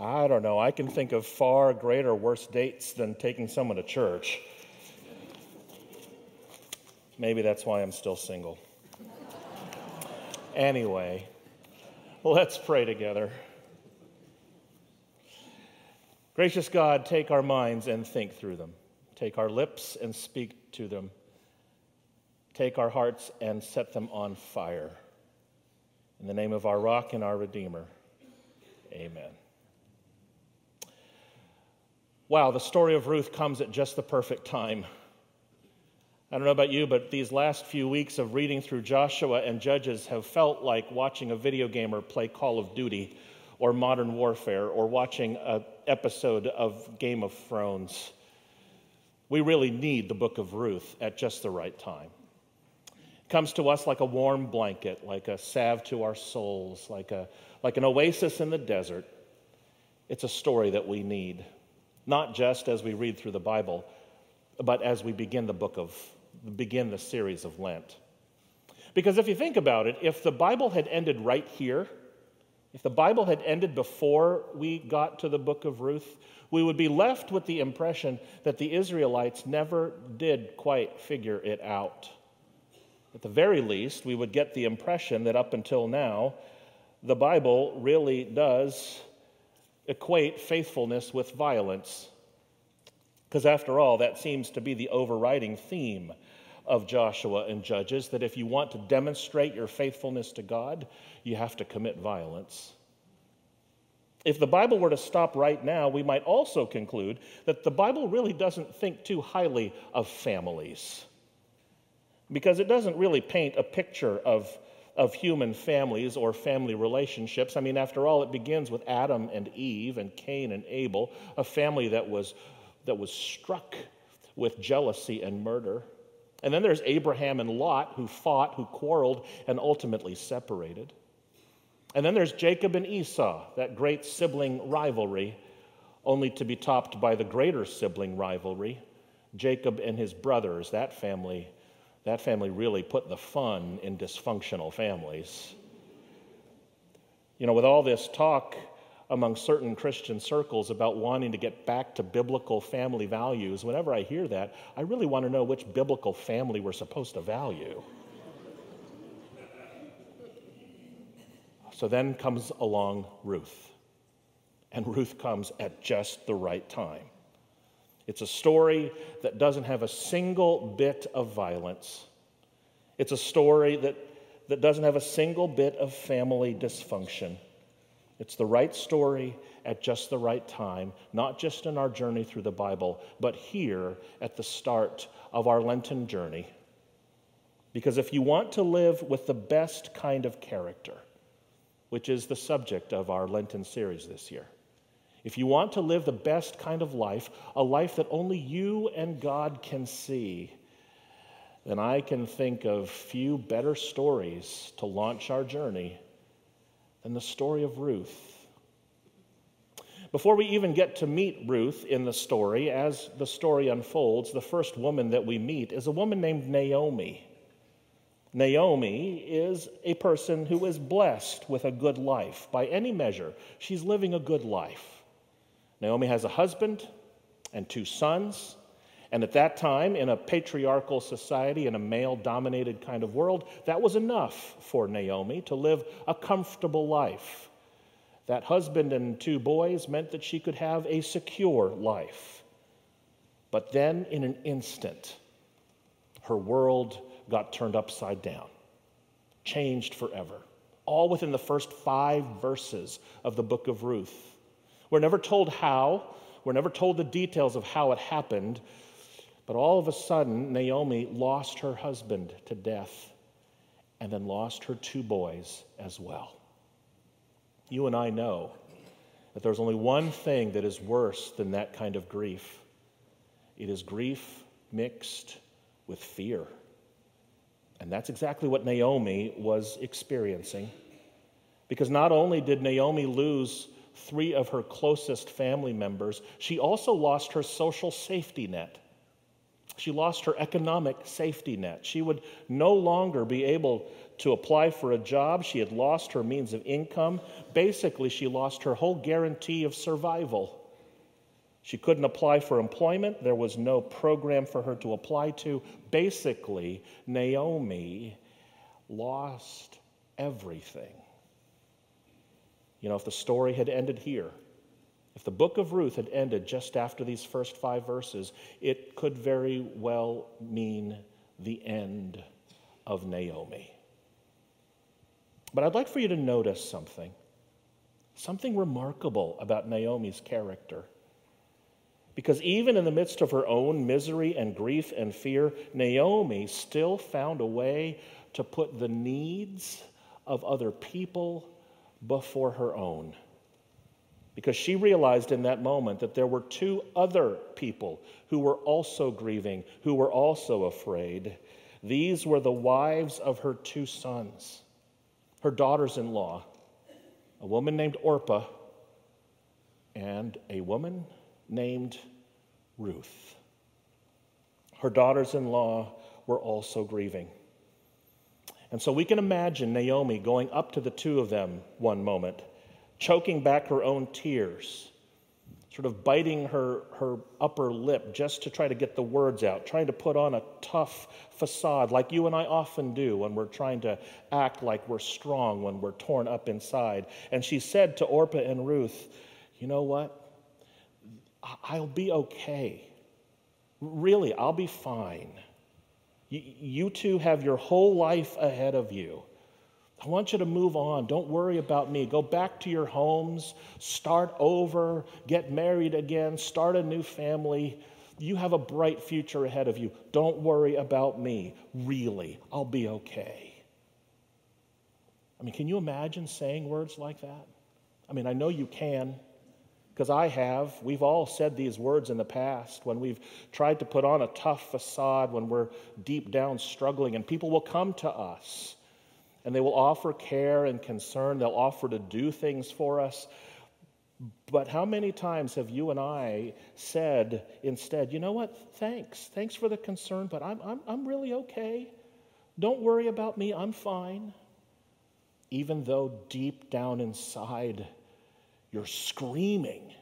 I don't know. I can think of far greater, worse dates than taking someone to church. Maybe that's why I'm still single. Anyway, let's pray together. Gracious God, take our minds and think through them. Take our lips and speak to them. Take our hearts and set them on fire. In the name of our rock and our Redeemer, amen. Wow, the story of Ruth comes at just the perfect time. I don't know about you, but these last few weeks of reading through Joshua and Judges have felt like watching a video gamer play Call of Duty or Modern Warfare or watching an episode of Game of Thrones. We really need the book of Ruth at just the right time. It comes to us like a warm blanket, like a salve to our souls, like, a, like an oasis in the desert. It's a story that we need, not just as we read through the Bible, but as we begin the book of begin the series of Lent. Because if you think about it, if the Bible had ended right here, if the Bible had ended before we got to the book of Ruth, we would be left with the impression that the Israelites never did quite figure it out. At the very least, we would get the impression that up until now, the Bible really does equate faithfulness with violence. Because after all, that seems to be the overriding theme of Joshua and Judges that if you want to demonstrate your faithfulness to God, you have to commit violence. If the Bible were to stop right now, we might also conclude that the Bible really doesn't think too highly of families because it doesn't really paint a picture of, of human families or family relationships. I mean, after all, it begins with Adam and Eve and Cain and Abel, a family that was, that was struck with jealousy and murder. And then there's Abraham and Lot who fought, who quarreled, and ultimately separated. And then there's Jacob and Esau, that great sibling rivalry, only to be topped by the greater sibling rivalry, Jacob and his brothers. That family, that family really put the fun in dysfunctional families. You know, with all this talk among certain Christian circles about wanting to get back to biblical family values, whenever I hear that, I really want to know which biblical family we're supposed to value. So then comes along Ruth. And Ruth comes at just the right time. It's a story that doesn't have a single bit of violence. It's a story that, that doesn't have a single bit of family dysfunction. It's the right story at just the right time, not just in our journey through the Bible, but here at the start of our Lenten journey. Because if you want to live with the best kind of character, which is the subject of our Lenten series this year, if you want to live the best kind of life, a life that only you and God can see, then I can think of few better stories to launch our journey than the story of Ruth. Before we even get to meet Ruth in the story, as the story unfolds, the first woman that we meet is a woman named Naomi. Naomi is a person who is blessed with a good life. By any measure, she's living a good life. Naomi has a husband and two sons. And at that time, in a patriarchal society, in a male dominated kind of world, that was enough for Naomi to live a comfortable life. That husband and two boys meant that she could have a secure life. But then, in an instant, her world got turned upside down, changed forever, all within the first five verses of the book of Ruth. We're never told how, we're never told the details of how it happened, but all of a sudden, Naomi lost her husband to death and then lost her two boys as well. You and I know that there's only one thing that is worse than that kind of grief it is grief mixed with fear. And that's exactly what Naomi was experiencing. Because not only did Naomi lose three of her closest family members, she also lost her social safety net. She lost her economic safety net. She would no longer be able to apply for a job. She had lost her means of income. Basically, she lost her whole guarantee of survival. She couldn't apply for employment. There was no program for her to apply to. Basically, Naomi lost everything. You know, if the story had ended here, if the book of Ruth had ended just after these first five verses, it could very well mean the end of Naomi. But I'd like for you to notice something, something remarkable about Naomi's character. Because even in the midst of her own misery and grief and fear, Naomi still found a way to put the needs of other people before her own. Because she realized in that moment that there were two other people who were also grieving, who were also afraid. These were the wives of her two sons, her daughters in law, a woman named Orpah and a woman named Ruth. Her daughters in law were also grieving. And so we can imagine Naomi going up to the two of them one moment, choking back her own tears, sort of biting her, her upper lip just to try to get the words out, trying to put on a tough facade like you and I often do when we're trying to act like we're strong when we're torn up inside. And she said to Orpah and Ruth, You know what? I'll be okay. Really, I'll be fine. You two have your whole life ahead of you. I want you to move on. Don't worry about me. Go back to your homes, start over, get married again, start a new family. You have a bright future ahead of you. Don't worry about me. Really, I'll be okay. I mean, can you imagine saying words like that? I mean, I know you can because I have. We've all said these words in the past when we've tried to put on a tough facade, when we're deep down struggling, and people will come to us and they will offer care and concern. They'll offer to do things for us. But how many times have you and I said instead, you know what? Thanks. Thanks for the concern, but I'm, I'm, I'm really okay. Don't worry about me. I'm fine. Even though deep down inside, you're screaming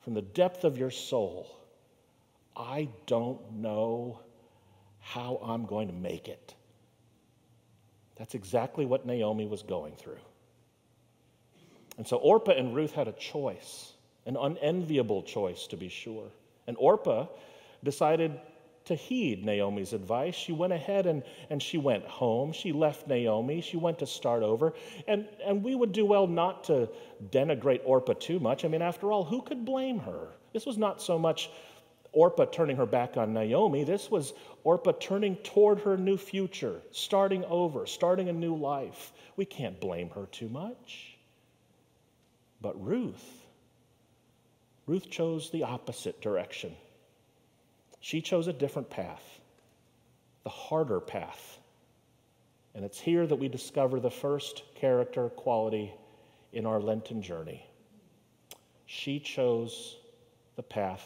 from the depth of your soul, I don't know how I'm going to make it. That's exactly what Naomi was going through. And so Orpah and Ruth had a choice, an unenviable choice to be sure. And Orpah decided to heed Naomi's advice. She went ahead and, and she went home. She left Naomi. She went to start over. And, and we would do well not to denigrate Orpah too much. I mean, after all, who could blame her? This was not so much Orpah turning her back on Naomi. This was Orpah turning toward her new future, starting over, starting a new life. We can't blame her too much. But Ruth, Ruth chose the opposite direction. She chose a different path, the harder path. And it's here that we discover the first character quality in our Lenten journey. She chose the path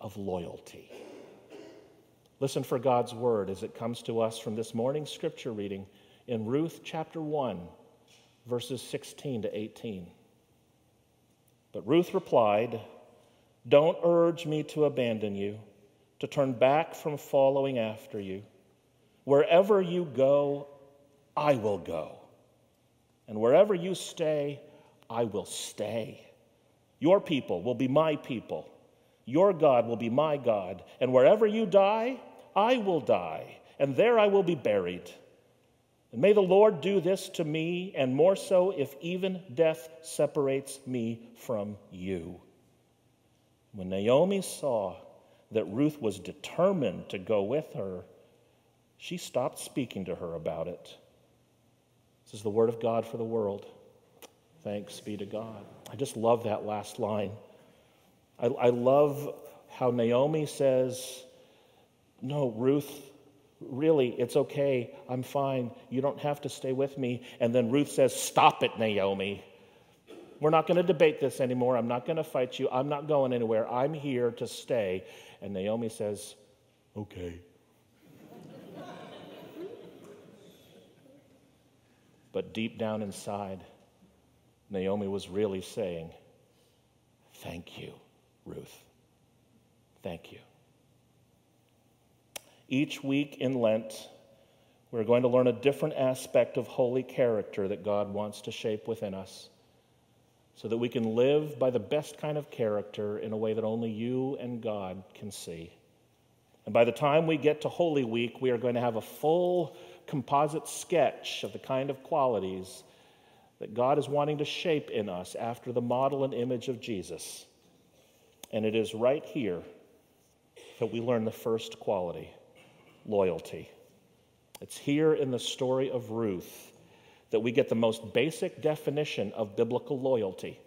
of loyalty. Listen for God's word as it comes to us from this morning's scripture reading in Ruth chapter 1, verses 16 to 18. But Ruth replied, Don't urge me to abandon you to turn back from following after you. Wherever you go, I will go. And wherever you stay, I will stay. Your people will be my people. Your God will be my God. And wherever you die, I will die. And there I will be buried. And may the Lord do this to me, and more so if even death separates me from you. When Naomi saw that Ruth was determined to go with her, she stopped speaking to her about it. This is the word of God for the world. Thanks be to God. I just love that last line. I, I love how Naomi says, No, Ruth, really, it's okay. I'm fine. You don't have to stay with me. And then Ruth says, Stop it, Naomi. We're not going to debate this anymore. I'm not going to fight you. I'm not going anywhere. I'm here to stay. And Naomi says, Okay. But deep down inside, Naomi was really saying, Thank you, Ruth. Thank you. Each week in Lent, we're going to learn a different aspect of holy character that God wants to shape within us so that we can live by the best kind of character in a way that only you and God can see. And by the time we get to Holy Week, we are going to have a full composite sketch of the kind of qualities that God is wanting to shape in us after the model and image of Jesus. And it is right here that we learn the first quality loyalty. It's here in the story of Ruth that we get the most basic definition of biblical loyalty.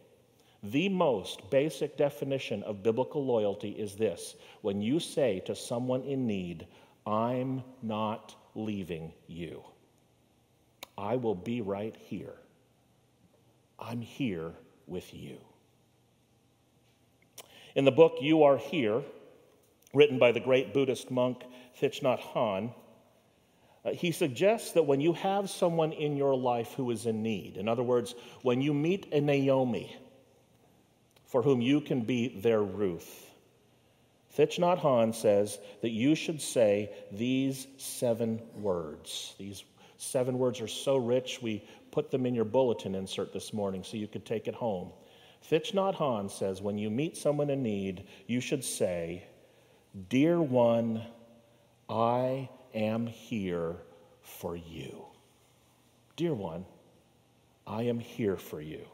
The most basic definition of biblical loyalty is this when you say to someone in need, I'm not leaving you, I will be right here. I'm here with you. In the book You Are Here, written by the great Buddhist monk Thich Nhat Hanh, Uh, he suggests that when you have someone in your life who is in need, in other words, when you meet a Naomi for whom you can be their Ruth, Thich Hanh says that you should say these seven words. These seven words are so rich, we put them in your bulletin insert this morning so you could take it home. Thich Hanh says when you meet someone in need, you should say, Dear one, I am here for you. Dear one, I am here for you.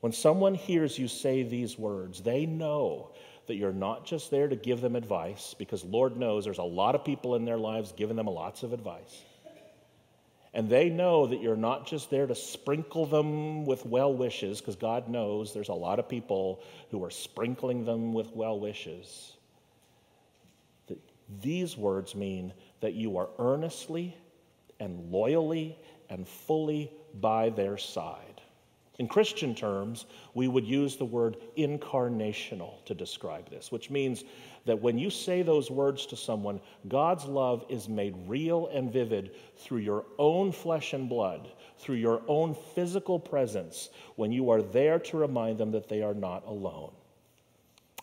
When someone hears you say these words, they know that you're not just there to give them advice, because Lord knows there's a lot of people in their lives giving them lots of advice. And they know that you're not just there to sprinkle them with well wishes, because God knows there's a lot of people who are sprinkling them with well wishes. These words mean that you are earnestly and loyally and fully by their side. In Christian terms, we would use the word incarnational to describe this, which means that when you say those words to someone, God's love is made real and vivid through your own flesh and blood, through your own physical presence, when you are there to remind them that they are not alone.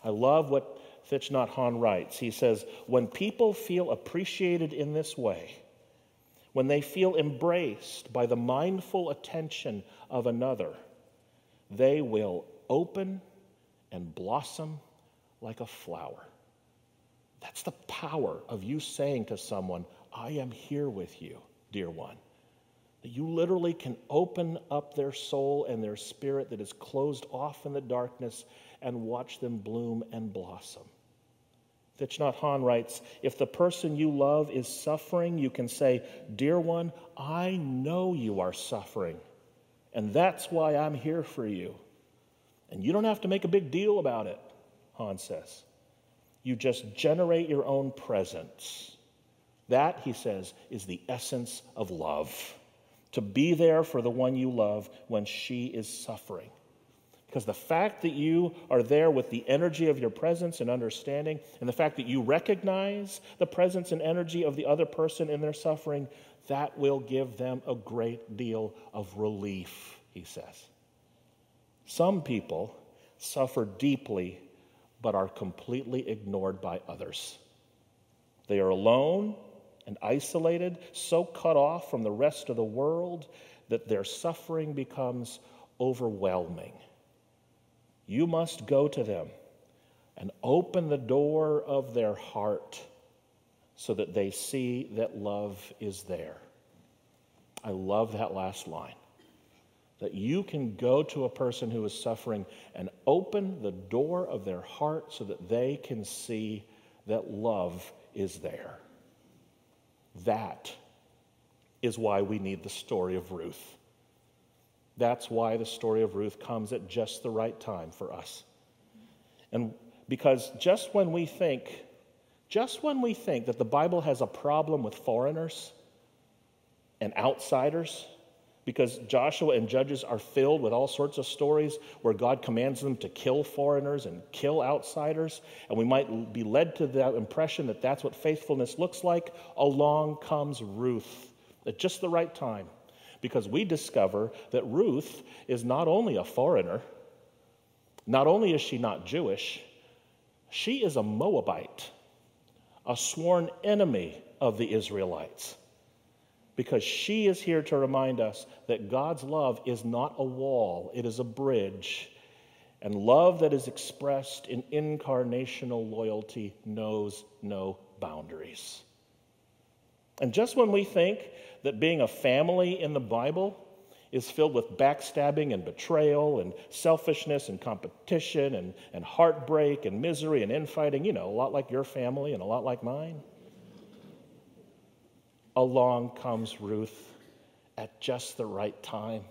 I love what Thich Hanh writes. He says, When people feel appreciated in this way, when they feel embraced by the mindful attention of another, they will open and blossom like a flower. That's the power of you saying to someone, I am here with you, dear one. That you literally can open up their soul and their spirit that is closed off in the darkness and watch them bloom and blossom. Thich Hanh writes If the person you love is suffering, you can say, Dear one, I know you are suffering, and that's why I'm here for you. And you don't have to make a big deal about it, Hanh says. You just generate your own presence. That, he says, is the essence of love. To be there for the one you love when she is suffering. Because the fact that you are there with the energy of your presence and understanding, and the fact that you recognize the presence and energy of the other person in their suffering, that will give them a great deal of relief, he says. Some people suffer deeply but are completely ignored by others. They are alone and isolated, so cut off from the rest of the world that their suffering becomes overwhelming. You must go to them and open the door of their heart so that they see that love is there. I love that last line. That you can go to a person who is suffering and open the door of their heart so that they can see that love is there. That is why we need the story of Ruth. That's why the story of Ruth comes at just the right time for us. And because just when we think, just when we think that the Bible has a problem with foreigners and outsiders, because Joshua and Judges are filled with all sorts of stories where God commands them to kill foreigners and kill outsiders, and we might be led to the impression that that's what faithfulness looks like, along comes Ruth at just the right time because we discover that Ruth is not only a foreigner, not only is she not Jewish, she is a Moabite, a sworn enemy of the Israelites. Because she is here to remind us that God's love is not a wall, it is a bridge. And love that is expressed in incarnational loyalty knows no boundaries. And just when we think that being a family in the Bible is filled with backstabbing and betrayal and selfishness and competition and, and heartbreak and misery and infighting, you know, a lot like your family and a lot like mine. Along comes Ruth at just the right time.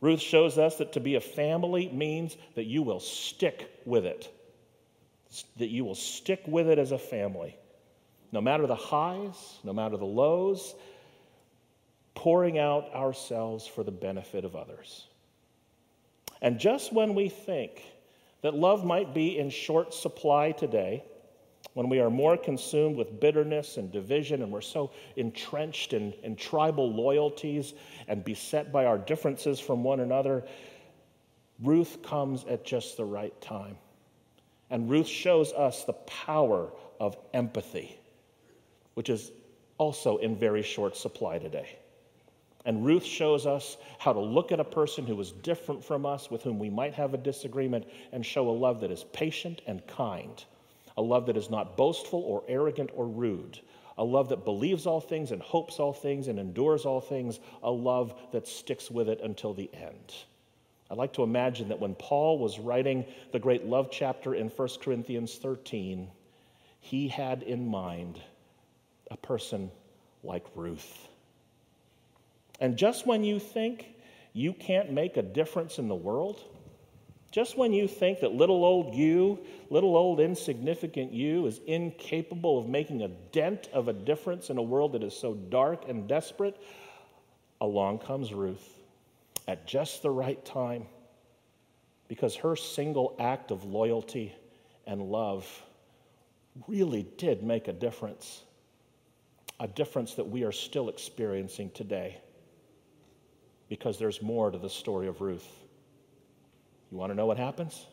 Ruth shows us that to be a family means that you will stick with it, that you will stick with it as a family. No matter the highs, no matter the lows, pouring out ourselves for the benefit of others. And just when we think that love might be in short supply today, when we are more consumed with bitterness and division and we're so entrenched in, in tribal loyalties and beset by our differences from one another, Ruth comes at just the right time. And Ruth shows us the power of empathy, which is also in very short supply today. And Ruth shows us how to look at a person who is different from us, with whom we might have a disagreement, and show a love that is patient and kind, a love that is not boastful or arrogant or rude, a love that believes all things and hopes all things and endures all things, a love that sticks with it until the end. I like to imagine that when Paul was writing the great love chapter in 1 Corinthians 13, he had in mind a person like Ruth. And just when you think you can't make a difference in the world, just when you think that little old you, little old insignificant you, is incapable of making a dent of a difference in a world that is so dark and desperate, along comes Ruth at just the right time because her single act of loyalty and love really did make a difference, a difference that we are still experiencing today because there's more to the story of Ruth. You want to know what happens?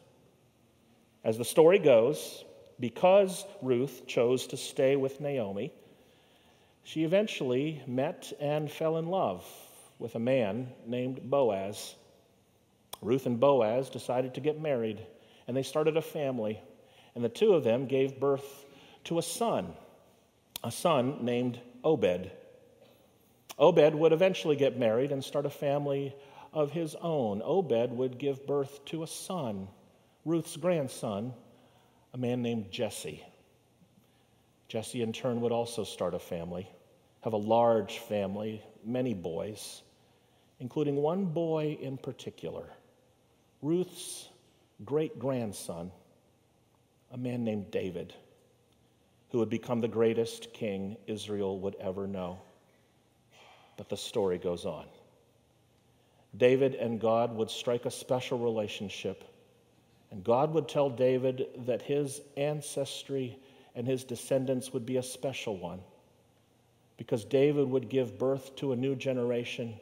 As the story goes, because Ruth chose to stay with Naomi, she eventually met and fell in love with a man named Boaz. Ruth and Boaz decided to get married, and they started a family. And the two of them gave birth to a son, a son named Obed. Obed would eventually get married and start a family of his own. Obed would give birth to a son, Ruth's grandson, a man named Jesse. Jesse, in turn, would also start a family, have a large family, many boys, including one boy in particular, Ruth's great grandson, a man named David, who would become the greatest king Israel would ever know. But the story goes on. David and God would strike a special relationship, and God would tell David that his ancestry and his descendants would be a special one because David would give birth to a new generation,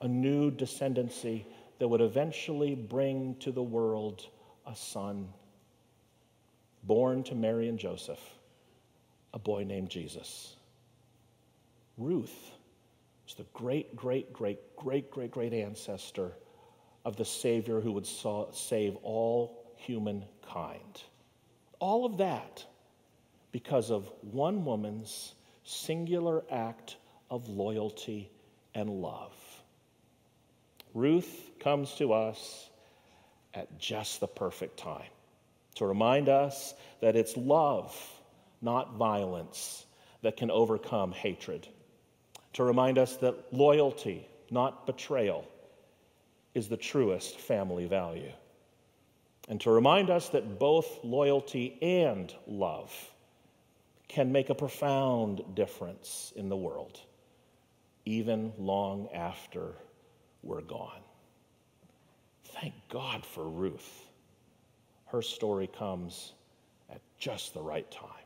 a new descendancy that would eventually bring to the world a son born to Mary and Joseph, a boy named Jesus. Ruth was the great, great, great, great, great, great ancestor of the Savior who would save all humankind. All of that because of one woman's singular act of loyalty and love. Ruth comes to us at just the perfect time to remind us that it's love, not violence, that can overcome hatred to remind us that loyalty, not betrayal, is the truest family value. And to remind us that both loyalty and love can make a profound difference in the world, even long after we're gone. Thank God for Ruth. Her story comes at just the right time.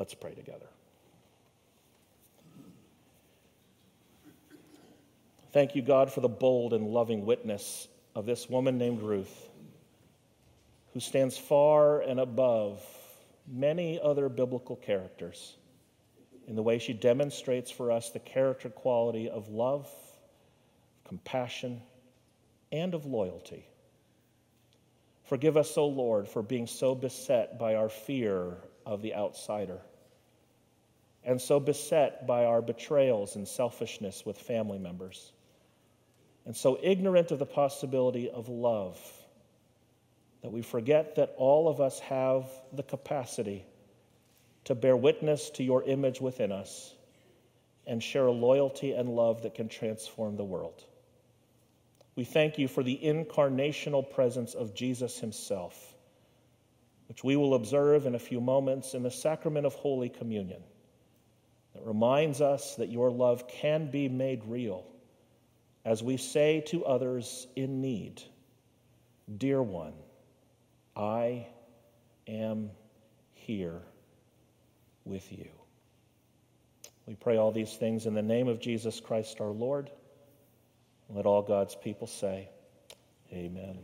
Let's pray together. Thank you, God, for the bold and loving witness of this woman named Ruth, who stands far and above many other biblical characters in the way she demonstrates for us the character quality of love, compassion, and of loyalty. Forgive us, O Lord, for being so beset by our fear of the outsider and so beset by our betrayals and selfishness with family members, and so ignorant of the possibility of love that we forget that all of us have the capacity to bear witness to your image within us and share a loyalty and love that can transform the world. We thank you for the incarnational presence of Jesus himself, which we will observe in a few moments in the sacrament of Holy Communion that reminds us that your love can be made real as we say to others in need, Dear one, I am here with you. We pray all these things in the name of Jesus Christ our Lord. Let all God's people say, Amen.